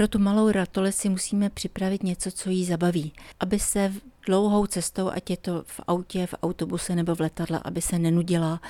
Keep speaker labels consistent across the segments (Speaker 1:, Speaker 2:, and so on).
Speaker 1: pro tu malou ratole si musíme připravit něco, co jí zabaví, aby se dlouhou cestou, ať je to v autě, v autobuse nebo v letadle, aby se nenudila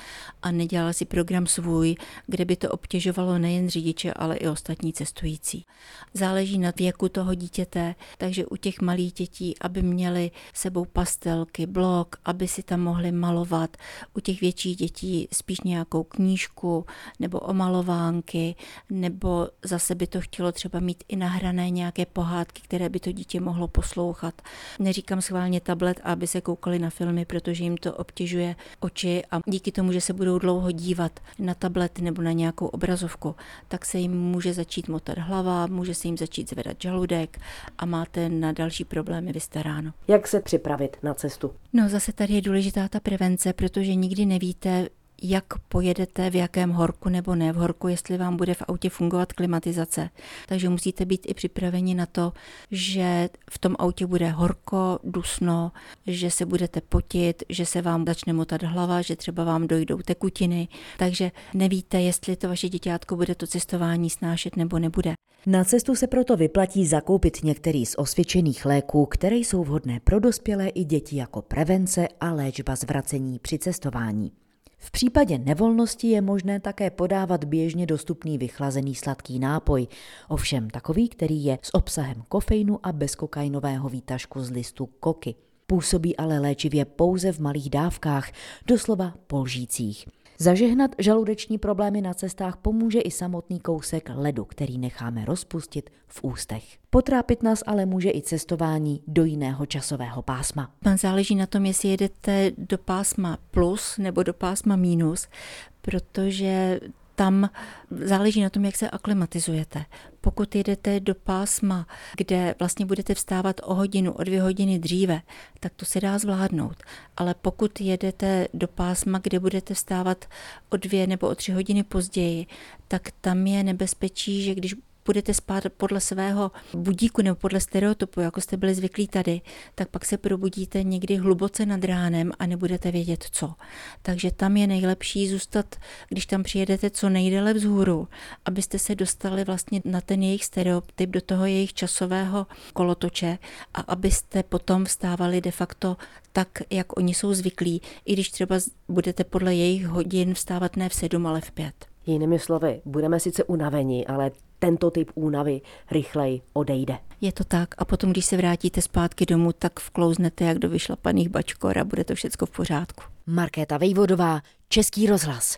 Speaker 1: a nedělala si program svůj, kde by to obtěžovalo nejen řidiče, ale i ostatní cestující. Záleží na věku toho dítěte, takže u těch malých dětí, aby měli sebou pastelky, blok, aby si tam mohli malovat, u těch větších dětí spíš nějakou knížku nebo omalovánky, nebo zase by to chtělo třeba mít i nahrané nějaké pohádky, které by to dítě mohlo poslouchat. Neříkám schválně maximálně tablet, aby se koukali na filmy, protože jim to obtěžuje oči a díky tomu, že se budou dlouho dívat na tablet nebo na nějakou obrazovku, tak se jim může začít motat hlava, může se jim začít zvedat žaludek a máte na další problémy vystaráno.
Speaker 2: Jak se připravit na cestu?
Speaker 1: No zase tady je důležitá ta prevence, protože nikdy nevíte, jak pojedete, v jakém horku nebo ne v horku, jestli vám bude v autě fungovat klimatizace. Takže musíte být i připraveni na to, že v tom autě bude horko, dusno, že se budete potit, že se vám začne motat hlava, že třeba vám dojdou tekutiny. Takže nevíte, jestli to vaše děťátko bude to cestování snášet nebo nebude.
Speaker 2: Na cestu se proto vyplatí zakoupit některý z osvědčených léků, které jsou vhodné pro dospělé i děti jako prevence a léčba zvracení při cestování. V případě nevolnosti je možné také podávat běžně dostupný vychlazený sladký nápoj, ovšem takový, který je s obsahem kofeinu a bezkokainového výtažku z listu koky. Působí ale léčivě pouze v malých dávkách, doslova polžících. Zažehnat žaludeční problémy na cestách pomůže i samotný kousek ledu, který necháme rozpustit v ústech. Potrápit nás ale může i cestování do jiného časového pásma.
Speaker 1: Záleží na tom, jestli jedete do pásma plus nebo do pásma minus, protože tam záleží na tom, jak se aklimatizujete. Pokud jedete do pásma, kde vlastně budete vstávat o hodinu, o dvě hodiny dříve, tak to se dá zvládnout. Ale pokud jedete do pásma, kde budete vstávat o dvě nebo o tři hodiny později, tak tam je nebezpečí, že když budete spát podle svého budíku nebo podle stereotypu, jako jste byli zvyklí tady, tak pak se probudíte někdy hluboce nad ránem a nebudete vědět co. Takže tam je nejlepší zůstat, když tam přijedete co nejdéle vzhůru, abyste se dostali vlastně na ten jejich stereotyp, do toho jejich časového kolotoče a abyste potom vstávali de facto tak, jak oni jsou zvyklí, i když třeba budete podle jejich hodin vstávat ne v sedm, ale v pět.
Speaker 2: Jinými slovy, budeme sice unavení, ale tento typ únavy rychleji odejde.
Speaker 1: Je to tak a potom, když se vrátíte zpátky domů, tak vklouznete jak do vyšlapaných bačkor a bude to všechno v pořádku.
Speaker 2: Markéta Vejvodová, Český rozhlas.